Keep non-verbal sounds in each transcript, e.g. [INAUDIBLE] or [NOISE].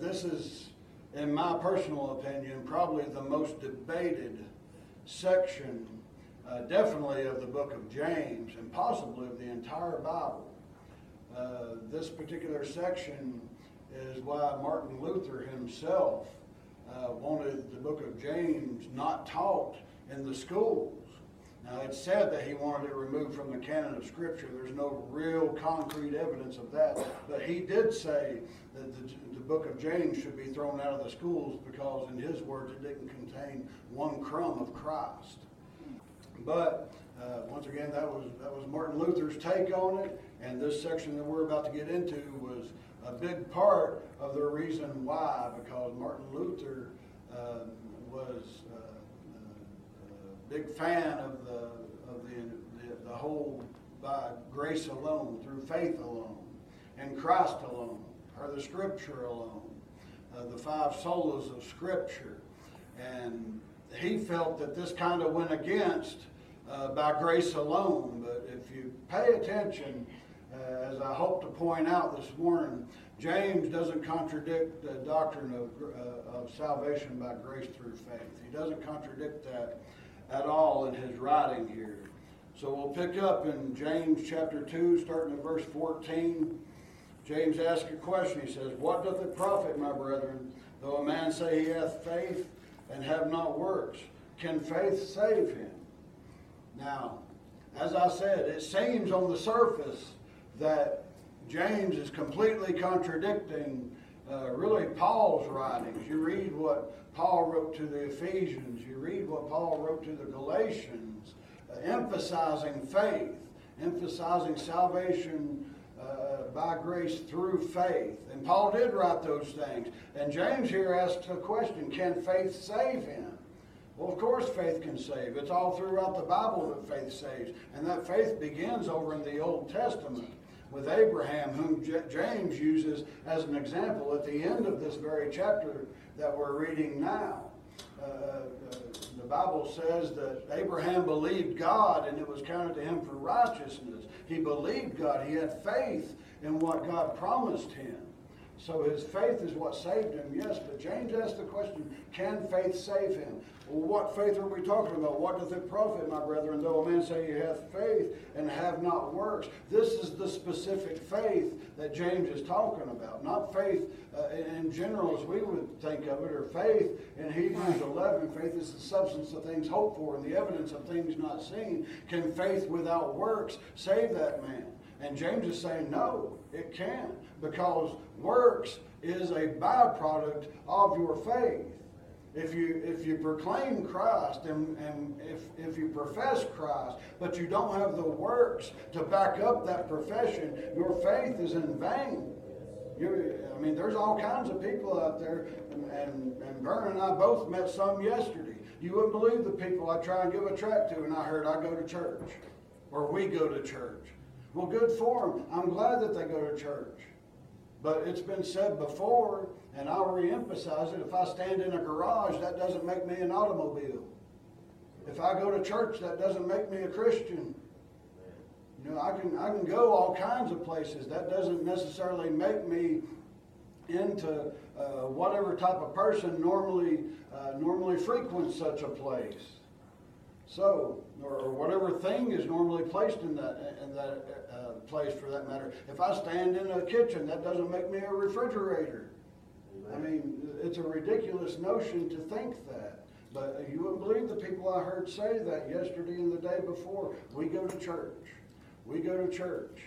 this is, in my personal opinion, probably the most debated section, uh, definitely of the book of James, and possibly of the entire Bible. Uh, this particular section is why Martin Luther himself uh, wanted the book of James not taught in the schools. Now, it's said that he wanted it removed from the canon of Scripture. There's no real concrete evidence of that. But he did say that the, the book of James should be thrown out of the schools because, in his words, it didn't contain one crumb of Christ. But uh, once again, that was that was Martin Luther's take on it, and this section that we're about to get into was a big part of the reason why, because Martin Luther uh, was big fan of the of the, the, the whole by grace alone, through faith alone, and Christ alone, or the Scripture alone, uh, the five solas of Scripture, and he felt that this kind of went against uh, by grace alone. But if you pay attention, uh, as I hope to point out this morning, James doesn't contradict the doctrine of, uh, of salvation by grace through faith. He doesn't contradict that at all in his writing here. So we'll pick up in James chapter 2, starting at verse 14. James asks a question. He says, What doth it profit, my brethren, though a man say he hath faith and have not works? Can faith save him? Now, as I said, it seems on the surface that James is completely contradicting uh, really Paul's writings. You read what Paul wrote to the Ephesians, you read what Paul wrote to the Galatians, uh, emphasizing faith, emphasizing salvation uh, by grace through faith. And Paul did write those things. And James here asks a question can faith save him? Well, of course, faith can save. It's all throughout the Bible that faith saves. And that faith begins over in the Old Testament with Abraham, whom J- James uses as an example at the end of this very chapter that we're reading now. Uh, uh, the Bible says that Abraham believed God and it was counted to him for righteousness. He believed God, he had faith in what God promised him. So his faith is what saved him, yes. But James asked the question can faith save him? Well, what faith are we talking about? What doth it profit, my brethren, though a man say he hath faith and have not works? This is the specific faith that James is talking about, not faith uh, in general as we would think of it, or faith in Hebrews 11. Faith is the substance of things hoped for and the evidence of things not seen. Can faith without works save that man? And James is saying, no, it can't, because works is a byproduct of your faith. If you, if you proclaim Christ and, and if, if you profess Christ, but you don't have the works to back up that profession, your faith is in vain. You, I mean, there's all kinds of people out there, and, and, and Vern and I both met some yesterday. You wouldn't believe the people I try and give a tract to, and I heard I go to church, or we go to church. Well, good for them. I'm glad that they go to church. But it's been said before, and I'll reemphasize it if I stand in a garage, that doesn't make me an automobile. If I go to church, that doesn't make me a Christian. You know, I can, I can go all kinds of places. That doesn't necessarily make me into uh, whatever type of person normally, uh, normally frequents such a place. So, or, or whatever thing is normally placed in that, in that uh, place for that matter. If I stand in a kitchen, that doesn't make me a refrigerator. I mean, it's a ridiculous notion to think that. But you wouldn't believe the people I heard say that yesterday and the day before. We go to church. We go to church.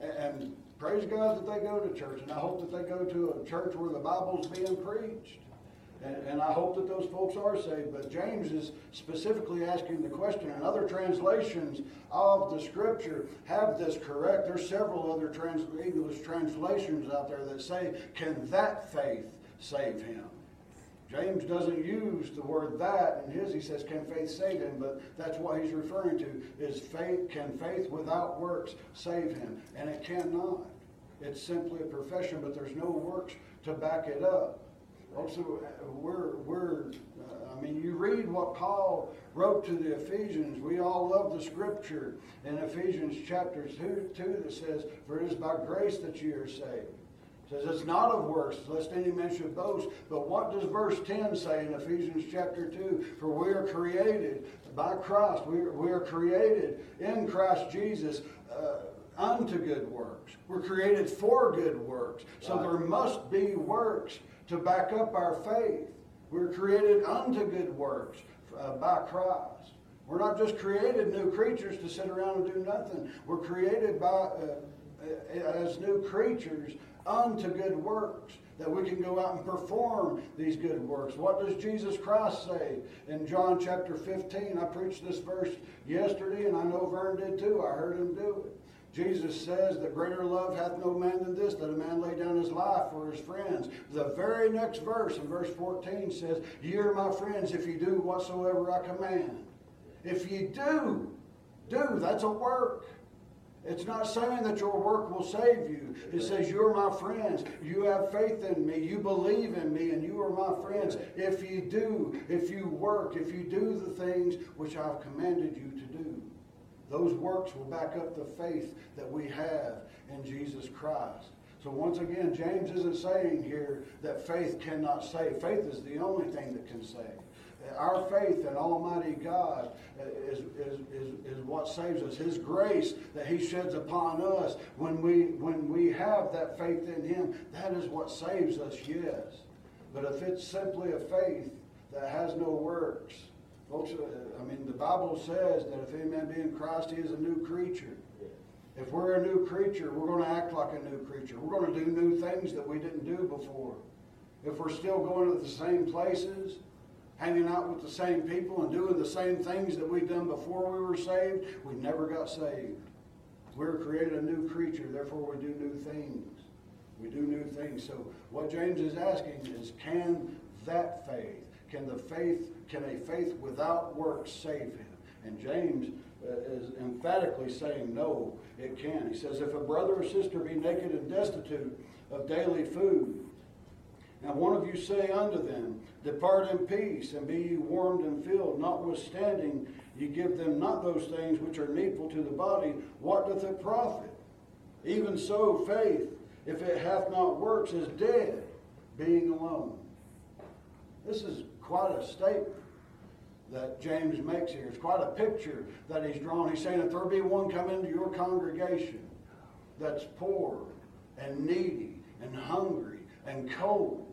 And, praise God that they go to church. And I hope that they go to a church where the Bible's being preached. And, and, I hope that those folks are saved. But James is specifically asking the question, and other translations of the scripture have this correct. There's several other trans- English translations out there that say, Can that faith save him? James doesn't use the word that in his. He says, Can faith save him? But that's what he's referring to is faith, can faith without works save him? And it cannot. It's simply a profession, but there's no works to back it up. Also, we're, we're uh, I mean, you read what Paul wrote to the Ephesians. We all love the scripture in Ephesians chapter 2, 2 that says, For it is by grace that ye are saved says it's not of works, lest any man should boast. But what does verse 10 say in Ephesians chapter 2? For we are created by Christ. We are, we are created in Christ Jesus uh, unto good works. We're created for good works. So Right. there must be works to back up our faith. We're created unto good works uh, by Christ. We're not just created new creatures to sit around and do nothing. We're created by, uh, uh, as new creatures unto good works that we can go out and perform these good works. What does Jesus Christ say in John chapter 15? I preached this verse yesterday and I know Vern did too. I heard him do it. Jesus says that greater love hath no man than this, that a man lay down his life for his friends. The very next verse, in verse 14, says, Ye are my friends if you do whatsoever I command. If you do, do, that's a work. It's not saying that your work will save you. It says, You're my friends. You have faith in me. You believe in me, and you are my friends. If you do, if you work, if you do the things which I've commanded you to do, those works will back up the faith that we have in Jesus Christ. So once again, James isn't saying here that faith cannot save. Faith is the only thing that can save. Our faith in Almighty God is, is, is, is what saves us. His grace that He sheds upon us when we, when we have that faith in Him, that is what saves us, yes. But if it's simply a faith that has no works, folks, uh, I mean, the Bible says that if any man be in Christ, he is a new creature. If we're a new creature, we're going to act like a new creature. We're going to do new things that we didn't do before. If we're still going to the same places, hanging out with the same people, and doing the same things that we've done before we were saved, we never got saved. We're created a new creature, therefore we do new things. We do new things. So what James is asking is, can that faith, can the faith, can a faith without works save him? And James uh, is emphatically saying, no, it can. He says, if a brother or sister be naked and destitute of daily food, and one of you say unto them, Depart in peace, and be ye warmed and filled, notwithstanding ye give them not those things which are needful to the body, what doth it profit? Even so, faith, if it hath not works, is dead, being alone. This is quite a statement that James makes here. It's quite a picture that he's drawn. He's saying if there be one come into your congregation that's poor and needy and hungry and cold,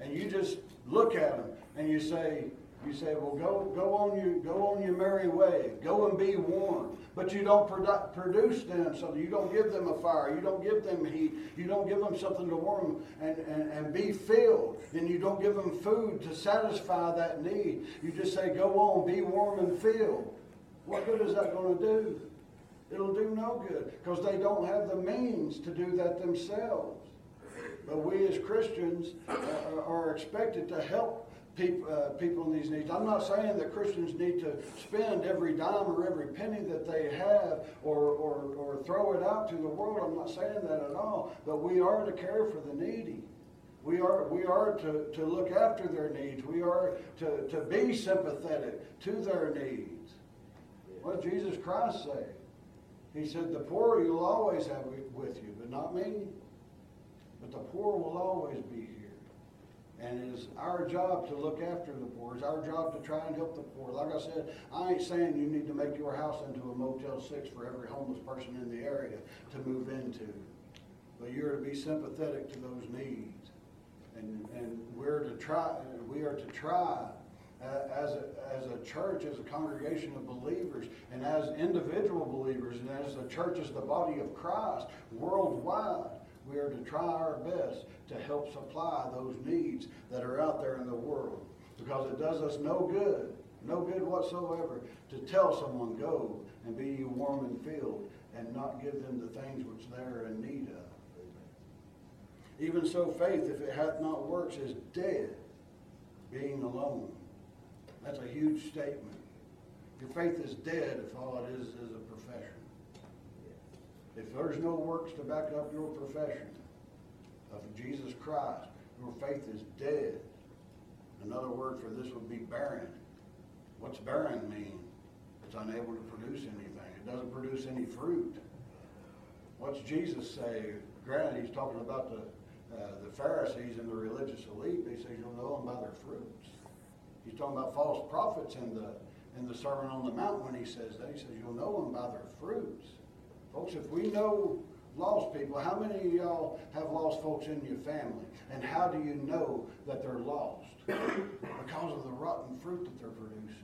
and you just look at them and you say, you say, well, go, go on your, go on your merry way. Go and be warm. But you don't produ- produce them something. You don't give them a fire. You don't give them heat. You don't give them something to warm and, and, and be filled. And you don't give them food to satisfy that need. You just say, go on, be warm and filled. What good is that going to do? It'll do no good because they don't have the means to do that themselves. But we as Christians uh, are expected to help peop- uh, people in these needs. I'm not saying that Christians need to spend every dime or every penny that they have or, or, or throw it out to the world. I'm not saying that at all. But we are to care for the needy. We are, we are to, to look after their needs. We are to, to be sympathetic to their needs. What did Jesus Christ say? He said, The poor you'll always have with you, but not me. But the poor will always be here. And it is our job to look after the poor. It's our job to try and help the poor. Like I said, I ain't saying you need to make your house into a Motel 6 for every homeless person in the area to move into. But you're to be sympathetic to those needs. And, and we're to try, we are to try uh, as a, as a church, as a congregation of believers, and as individual believers, and as the church, as the body of Christ worldwide, we are to try our best to help supply those needs that are out there in the world. Because it does us no good, no good whatsoever, to tell someone, go and be warm and filled, and not give them the things which they are in need of. Even so, faith, if it hath not works, is dead, being alone. That's a huge statement. Your faith is dead if all it is is a. If there's no works to back up your profession of Jesus Christ, your faith is dead. Another word for this would be barren. What's barren mean? It's unable to produce anything. It doesn't produce any fruit. What's Jesus say? granted, he's talking about the, uh, the Pharisees and the religious elite. He says you'll know them by their fruits. He's talking about false prophets in the, in the Sermon on the Mount when he says that. He says you'll know them by their fruits. Folks, if we know lost people, how many of y'all have lost folks in your family? And how do you know that they're lost? because of the rotten fruit that they're producing.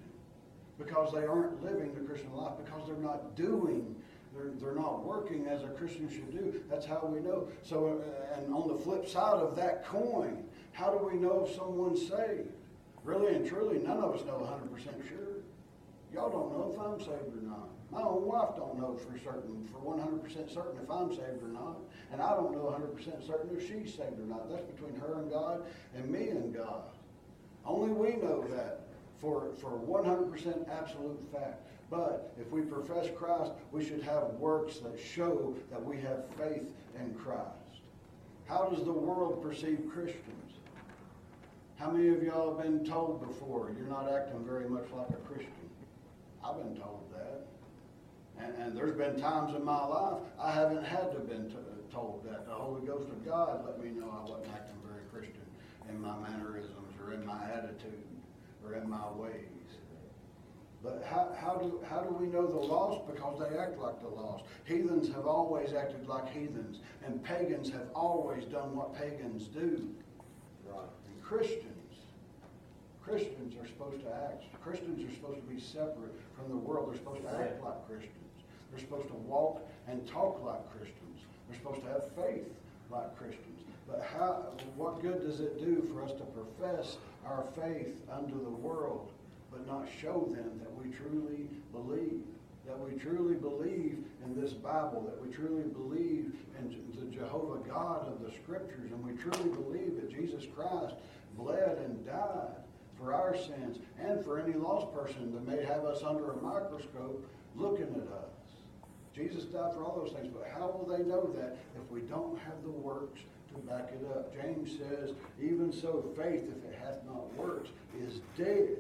Because they aren't living the Christian life, because they're not doing they're, they're not working as a Christian should do. That's how we know. So, uh, and on the flip side of that coin, how do we know if someone's saved? Really and truly, none of us know 100% sure. Y'all don't know if I'm saved or not. Oh, My own wife don't know for certain, for 100% certain if I'm saved or not. And I don't know 100% certain if she's saved or not. That's between her and God and me and God. Only we know that for, for 100% absolute fact. But if we profess Christ, we should have works that show that we have faith in Christ. How does the world perceive Christians? How many of y'all have been told before you're not acting very much like a Christian? I've been told that. And, and there's been times in my life I haven't had to been told that. The Holy Ghost of God let me know I wasn't acting very Christian in my mannerisms or in my attitude or in my ways. But how, how, do, how do we know the lost? Because they act like the lost. Heathens have always acted like heathens, and pagans have always done what pagans do. Right. And Christians, Christians are supposed to act. Christians are supposed to be separate from the world. They're supposed to act like Christians. They're supposed to walk and talk like Christians. They're supposed to have faith like Christians. But how, what good does it do for us to profess our faith unto the world but not show them that we truly believe. That we truly believe in this Bible, that we truly believe in the Jehovah God of the Scriptures, and we truly believe that Jesus Christ bled and died for our sins and for any lost person that may have us under a microscope looking at us. Jesus died for all those things, but how will they know that if we don't have the works to back it up? James says, even so, faith, if it hath not works, is dead.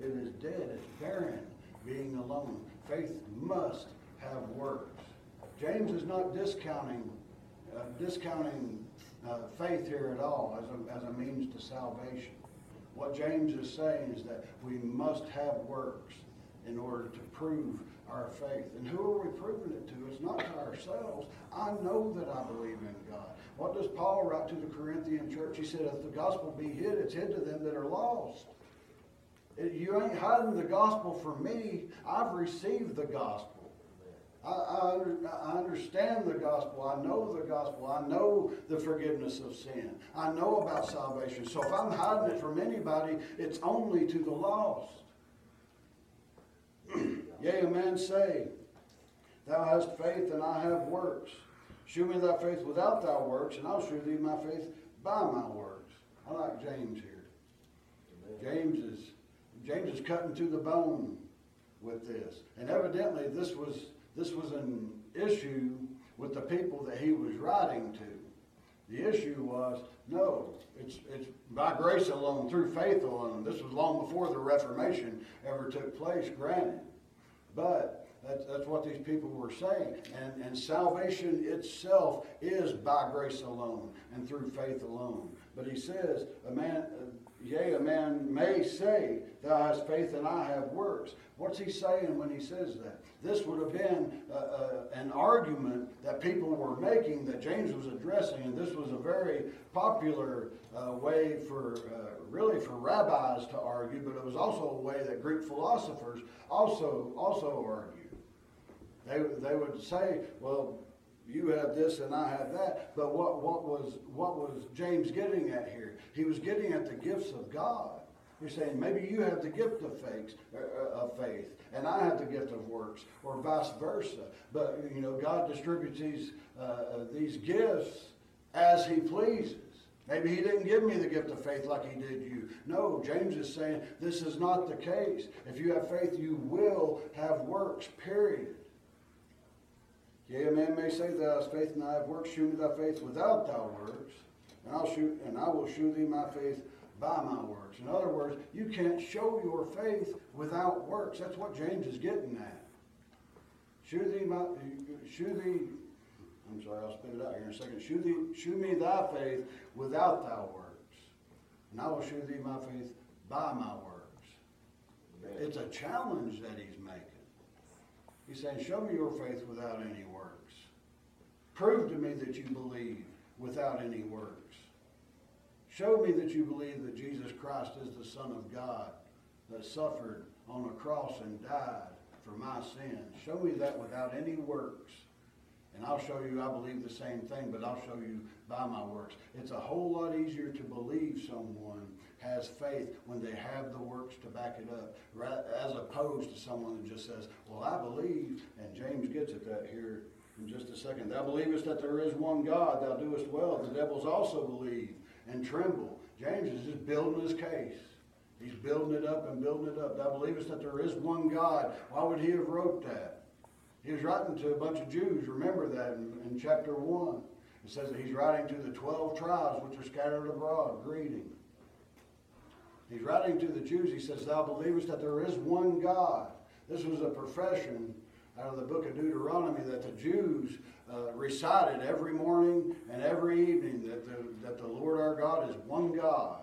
It is dead. It's barren, being alone. Faith must have works. James is not discounting uh, discounting uh, faith here at all as a, as a means to salvation. What James is saying is that we must have works in order to prove our faith. And who are we proving it to? It's not to ourselves. I know that I believe in God. What does Paul write to the Corinthian church? He said, if the gospel be hid, it's hid to them that are lost. You ain't hiding the gospel from me. I've received the gospel. I, I, I, understand the gospel. I know the gospel. I know the forgiveness of sin. I know about salvation. So if I'm hiding it from anybody, it's only to the lost. [CLEARS THROAT] Yea, a man say, Thou hast faith and I have works. Shew me thy faith without thy works, and I'll shew thee my faith by my works. I like James here. James is James is cutting to the bone with this. And evidently this was this was an issue with the people that he was writing to. The issue was no, it's it's by grace alone, through faith alone. This was long before the Reformation ever took place, granted. But that's, that's what these people were saying. And, and salvation itself is by grace alone and through faith alone. But he says, a man, Yea, a man may say, Thou hast faith and I have works. What's he saying when he says that? This would have been uh, uh, an argument that people were making that James was addressing, and this was a very popular uh, way for, uh, really, for rabbis to argue, but it was also a way that Greek philosophers also, also argued. They, they would say, well, you have this and I have that. But what, what, was, what was James getting at here? He was getting at the gifts of God. He's saying maybe you have the gift of faith, uh, uh, of faith, and I have the gift of works, or vice versa. But you know, God distributes these uh, uh, these gifts as He pleases. Maybe He didn't give me the gift of faith like He did you. No, James is saying this is not the case. If you have faith, you will have works. Period. Yea, a man may say, Thou hast faith, and I have works. Shew me thy faith without thy works, and I'll shoot, and I will shew thee my faith by my works. In other words, you can't show your faith without works. That's what James is getting at. Shew thee my, shew thee, I'm sorry, I'll spit it out here in a second. Shew thee, shew me thy faith without thy works, and I will shew thee my faith by my works. It's a challenge that he's making. He's saying, show me your faith without any works. Prove to me that you believe without any works. Show me that you believe that Jesus Christ is the Son of God that suffered on a cross and died for my sins. Show me that without any works. And I'll show you I believe the same thing, but I'll show you by my works. It's a whole lot easier to believe someone has faith when they have the works to back it up, as opposed to someone that just says, Well, I believe, and James gets at that here in just a second. Thou believest that there is one God, thou doest well. The devils also believe and tremble. James is just building his case. He's building it up and building it up. Thou believest that there is one God. Why would he have wrote that? He was writing to a bunch of Jews. Remember that in, in chapter 1. It says that he's writing to the 12 tribes which are scattered abroad, greeting. He's writing to the Jews. He says, Thou believest that there is one God. This was a profession out of the book of Deuteronomy that the Jews uh, recited every morning and every evening that the, that the Lord our God is one God.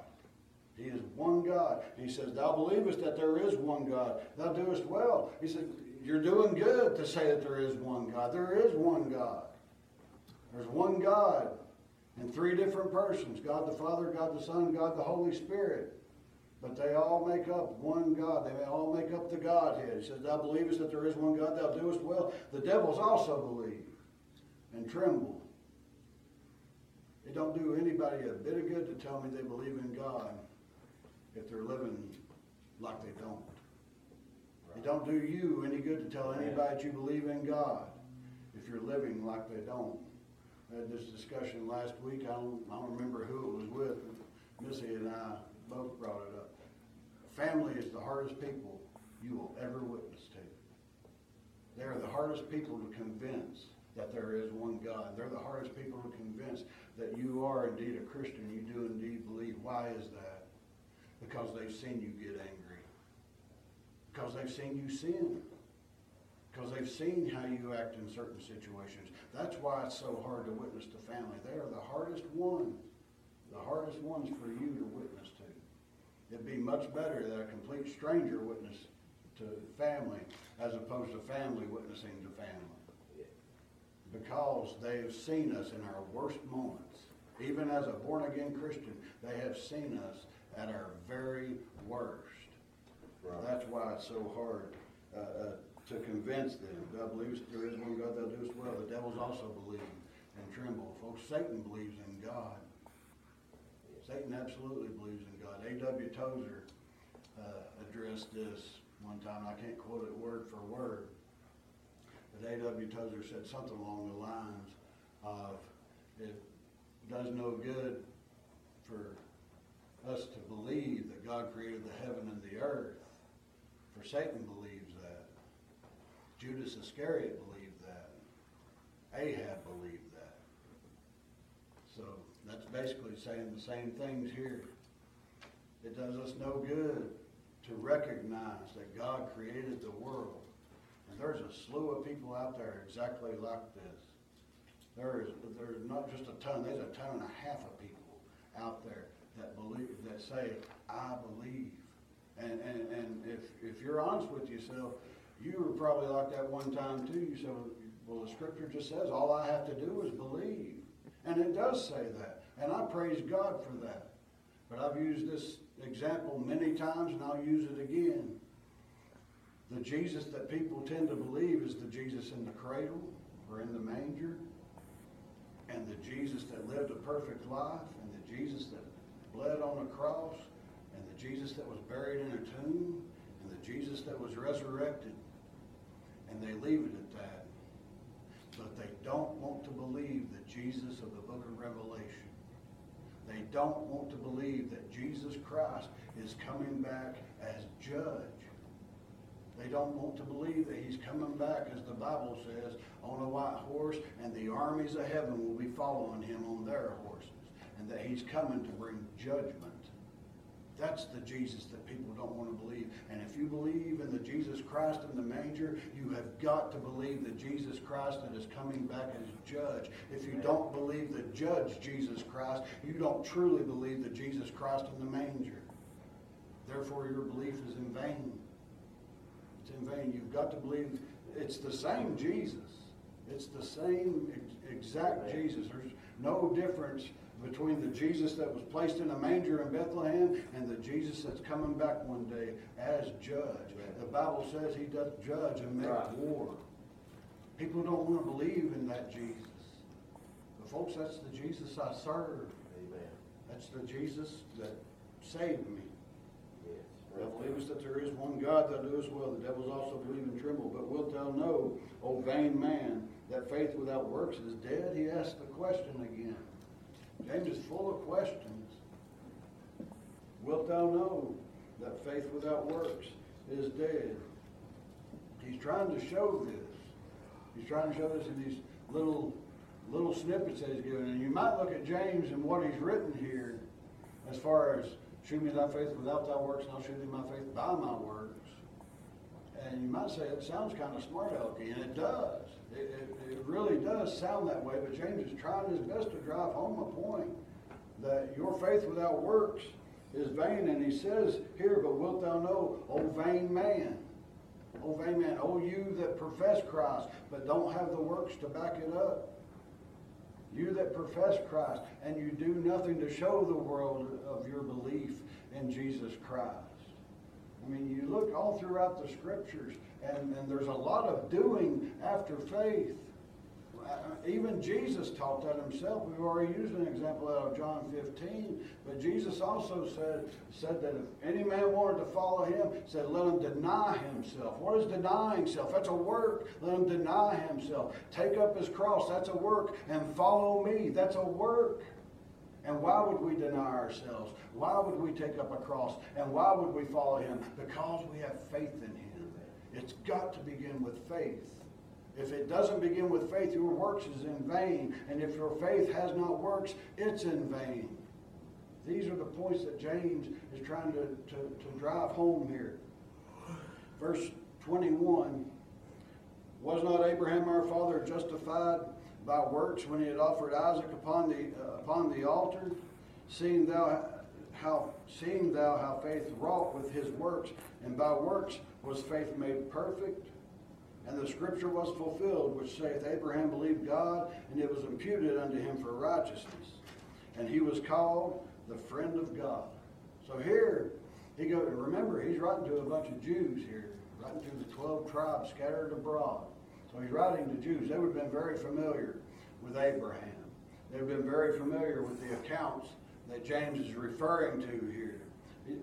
He is one God. He says, Thou believest that there is one God. Thou doest well. He said, You're doing good to say that there is one God. There is one God. There's one God in three different persons God the Father, God the Son, God the Holy Spirit. But they all make up one God. They all make up the Godhead. He says, Thou believest that there is one God, thou doest well. The devils also believe and tremble. It don't do anybody a bit of good to tell me they believe in God if they're living like they don't. It don't do you any good to tell anybody that you believe in God if you're living like they don't. I had this discussion last week. I don't, I don't remember who it was with. Missy and I both brought it up. Family is the hardest people you will ever witness to. They are the hardest people to convince that there is one God. They're the hardest people to convince that you are indeed a Christian. You do indeed believe. Why is that? Because they've seen you get angry. Because they've seen you sin. Because they've seen how you act in certain situations. That's why it's so hard to witness to family. They are the hardest ones. The hardest ones for you to witness to. It'd be much better that a complete stranger witness to family as opposed to family witnessing to family. Because they have seen us in our worst moments. Even as a born again Christian, they have seen us at our very worst. Right. That's why it's so hard uh, uh, to convince them. God believes there is one God, thou doest well. The devils also believe and tremble. Folks, Satan believes in God. Satan absolutely believes in God. A.W. Tozer uh, addressed this one time. I can't quote it word for word. But A.W. Tozer said something along the lines of, it does no good for us to believe that God created the heaven and the earth, for Satan believes that. Judas Iscariot believed that. Ahab believed that. So that's basically saying the same things here. It does us no good to recognize that God created the world. And there's a slew of people out there exactly like this. There is there's not just a ton, there's a ton and a half of people out there that believe that say, I believe. And and, and if if you're honest with yourself, you were probably like that one time too. You said, Well the scripture just says all I have to do is believe. And it does say that. And I praise God for that. But I've used this example many times and I'll use it again. The Jesus that people tend to believe is the Jesus in the cradle or in the manger, and the Jesus that lived a perfect life, and the Jesus that bled on the cross, and the Jesus that was buried in a tomb, and the Jesus that was resurrected. And they leave it at that. But they don't want to believe the Jesus of the book of Revelation. They don't want to believe that Jesus Christ is coming back as judge. They don't want to believe that he's coming back, as the Bible says, on a white horse, and the armies of heaven will be following him on their horses, and that he's coming to bring judgment. That's the Jesus that people don't want to believe. And if you believe in the Jesus Christ in the manger, you have got to believe the Jesus Christ that is coming back as judge. If you don't believe the judge Jesus Christ, you don't truly believe the Jesus Christ in the manger. Therefore, your belief is in vain. It's in vain. You've got to believe it's the same Jesus. It's the same exact Jesus. There's no difference between the Jesus that was placed in a manger in Bethlehem and the Jesus that's coming back one day as judge. The Bible says he does judge and make Right. war. People don't want to believe in that Jesus. But folks, that's the Jesus I serve. Amen. That's the Jesus that saved me. Yes. Thou believest that there is one God, thou doest well. The devils also believe and tremble. But wilt thou know, O vain man, that faith without works is dead? He asked the question again. James is full of questions. Wilt thou know that faith without works is dead? He's trying to show this. He's trying to show this in these little little snippets that he's given. And you might look at James and what he's written here as far as shew me thy faith without thy works, and I'll shew thee my faith by my works. And you might say it sounds kind of smart alecky, and it does. It, it, it really does sound that way, but James is trying his best to drive home a point that your faith without works is vain. And he says here, but wilt thou know, O vain man, O vain man, O you that profess Christ, but don't have the works to back it up. You that profess Christ, and you do nothing to show the world of your belief in Jesus Christ. I mean, you look all throughout the scriptures, and, and there's a lot of doing after faith. Uh, Even Jesus taught that himself. We've already used an example out of John 15, but Jesus also said, said that if any man wanted to follow him, said, let him deny himself. What is denying himself? That's a work. Let him deny himself. Take up his cross. That's a work. And follow me. That's a work. And why would we deny ourselves? Why would we take up a cross? And why would we follow him? Because we have faith in him. It's got to begin with faith. If it doesn't begin with faith, your works is in vain. And if your faith has not works, it's in vain. These are the points that James is trying to, to, to drive home here. Verse 21 Was not Abraham our father justified by works when he had offered Isaac upon the, uh, upon the altar? Seeing thou how seeing thou how faith wrought with his works, and by works was faith made perfect? And the scripture was fulfilled, which saith, Abraham believed God, and it was imputed unto him for righteousness. And he was called the friend of God. So here, he goes, remember, he's writing to a bunch of Jews here, writing to the 12 tribes scattered abroad. So he's writing to Jews. They would have been very familiar with Abraham. They've been very familiar with the accounts that James is referring to here.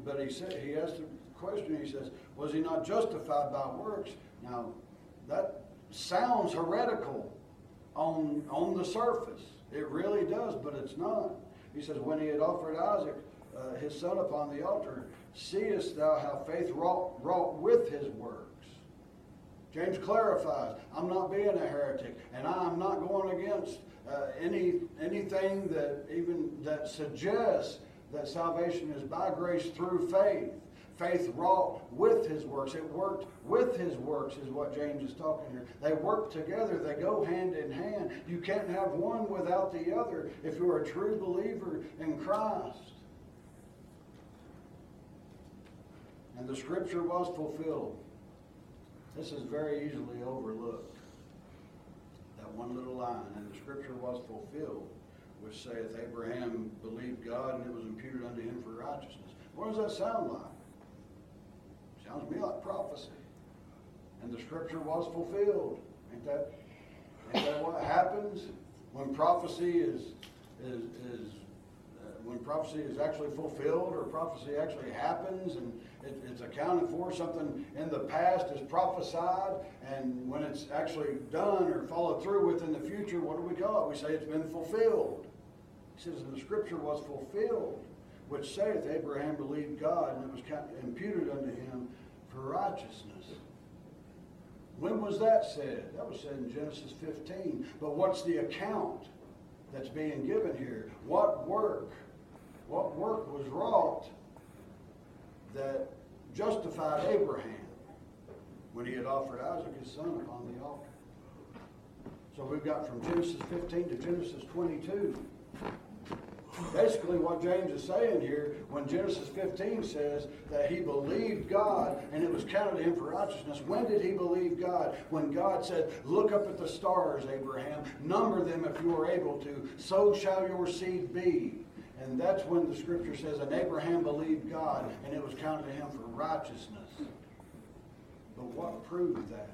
But he said he asked a question. He says, "Was he not justified by works?" Now, that sounds heretical on on the surface. It really does, but it's not. He says, "When he had offered Isaac, uh, his son, upon the altar, seest thou how faith wrought, wrought with his works?" James clarifies, I'm not being a heretic, and I'm not going against uh, any anything that even that suggests that salvation is by grace through faith. Faith wrought with his works. It worked with his works, is what James is talking here. They work together, they go hand in hand. You can't have one without the other if you're a true believer in Christ. And the scripture was fulfilled. This is very easily overlooked. That one little line, and the scripture was fulfilled, which saith, Abraham believed God, and it was imputed unto him for righteousness. What does that sound like? Sounds to me like prophecy. And the scripture was fulfilled. Ain't that, ain't that what happens when prophecy is, is, is when prophecy is actually fulfilled or prophecy actually happens and it, it's accounted for, something in the past is prophesied, and when it's actually done or followed through with in the future, what do we call it? We say it's been fulfilled. He says, and the scripture was fulfilled, which saith, Abraham believed God, and it was imputed unto him for righteousness. When was that said? That was said in Genesis 15. But what's the account that's being given here? What work? What work was wrought that justified Abraham when he had offered Isaac his son upon the altar. So we've got from Genesis 15 to Genesis 22. Basically, what James is saying here, when Genesis 15 says that he believed God and it was counted to him for righteousness, when did he believe God? When God said, Look up at the stars, Abraham, number them if you are able to, so shall your seed be. And that's when the scripture says, And Abraham believed God and it was counted to him for righteousness. But what proved that?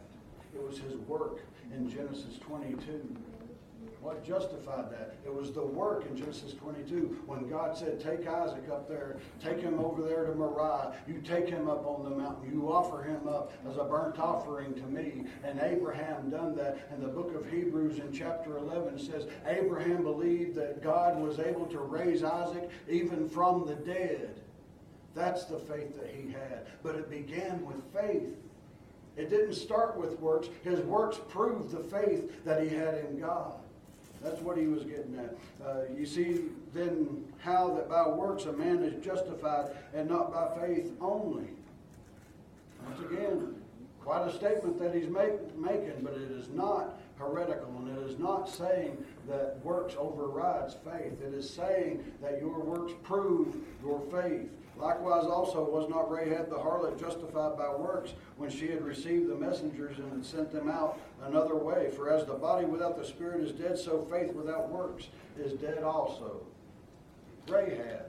It was his work in Genesis 22. What justified that? It was the work in Genesis 22 when God said, Take Isaac up there, take him over there to Moriah. You take him up on the mountain. You offer him up as a burnt offering to me. And Abraham done that. And the book of Hebrews in chapter 11 says, Abraham believed that God was able to raise Isaac even from the dead. That's the faith that he had. But it began with faith. It didn't start with works. His works proved the faith that he had in God. That's what he was getting at. Uh, you see then how that by works a man is justified and not by faith only. Once again, quite a statement that he's make, making, but it is not heretical and it is not saying that works overrides faith. It is saying that your works prove your faith. Likewise, also was not Rahab the harlot justified by works when she had received the messengers and had sent them out another way? For as the body without the spirit is dead, so faith without works is dead also. Rahab.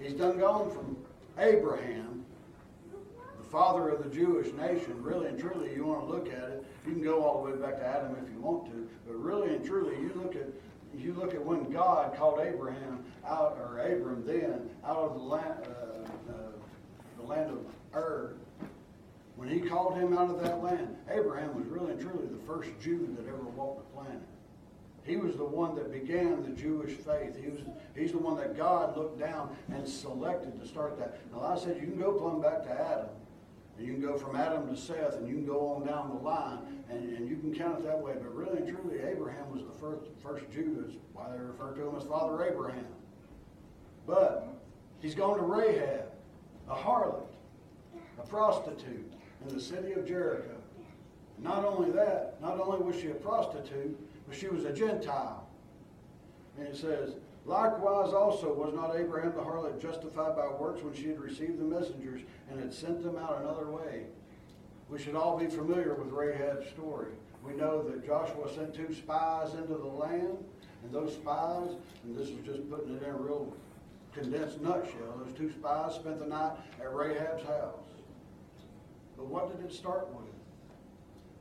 He's done gone from Abraham, father of the Jewish nation. Really and truly, you want to look at it, you can go all the way back to Adam if you want to, but really and truly, you look at you look at when God called Abraham out, or Abram then, out of the land, uh, uh, the land of Ur, when he called him out of that land, Abraham was really and truly the first Jew that ever walked the planet. He was the one that began the Jewish faith. He was, he's the one that God looked down and selected to start that. Now, I said, you can go plumb back to Adam. And go from Adam to Seth, and you can go on down the line, and, and you can count it that way. But really and truly, Abraham was the first, first Jew. That's why they refer to him as Father Abraham. But he's gone to Rahab, a harlot, a prostitute in the city of Jericho. Not only that, not only was she a prostitute, but she was a Gentile. And it says, Likewise also was not Abraham the harlot justified by works when she had received the messengers and had sent them out another way. We should all be familiar with Rahab's story. We know that Joshua sent two spies into the land, and those spies, and this is just putting it in a real condensed nutshell, those two spies spent the night at Rahab's house. But what did it start with?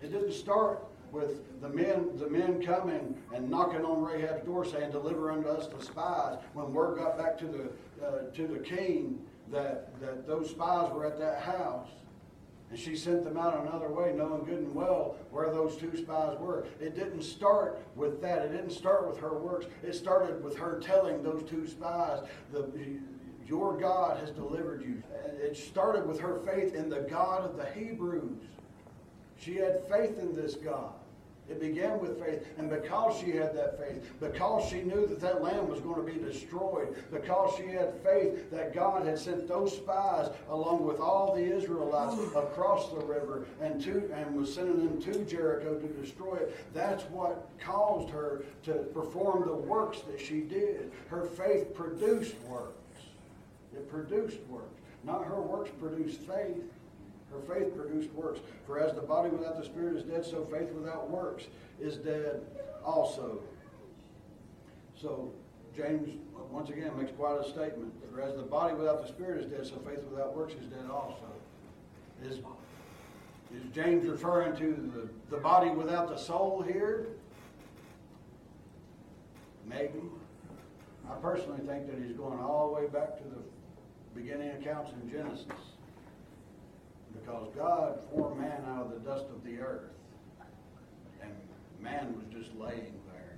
It didn't start with the men, the men coming and knocking on Rahab's door saying, deliver unto us the spies. When word got back to the, uh, to the king that, that those spies were at that house, and she sent them out another way, knowing good and well where those two spies were. It didn't start with that. It didn't start with her works. It started with her telling those two spies, the, Your God has delivered you. It started with her faith in the God of the Hebrews. She had faith in this God. It began with faith. And because she had that faith, because she knew that that land was going to be destroyed, because she had faith that God had sent those spies along with all the Israelites across the river and, to, and was sending them to Jericho to destroy it, that's what caused her to perform the works that she did. Her faith produced works. It produced works. Not her works produced faith. Her faith produced works. For as the body without the spirit is dead, so faith without works is dead also. So James once again makes quite a statement. For as the body without the spirit is dead, so faith without works is dead also. Is, is James referring to the, the body without the soul here? Maybe. I personally think that he's going all the way back to the beginning accounts in Genesis because God formed man out of the dust of the earth. And man was just laying there.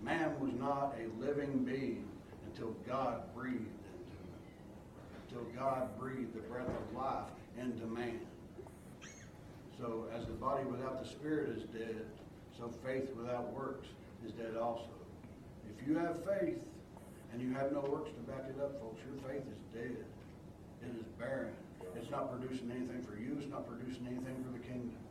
Man was not a living being until God breathed into him. Until God breathed the breath of life into man. So as the body without the spirit is dead, so faith without works is dead also. If you have faith and you have no works to back it up, folks, your faith is dead. It is barren. It's not producing anything for you, it's not producing anything for the kingdom.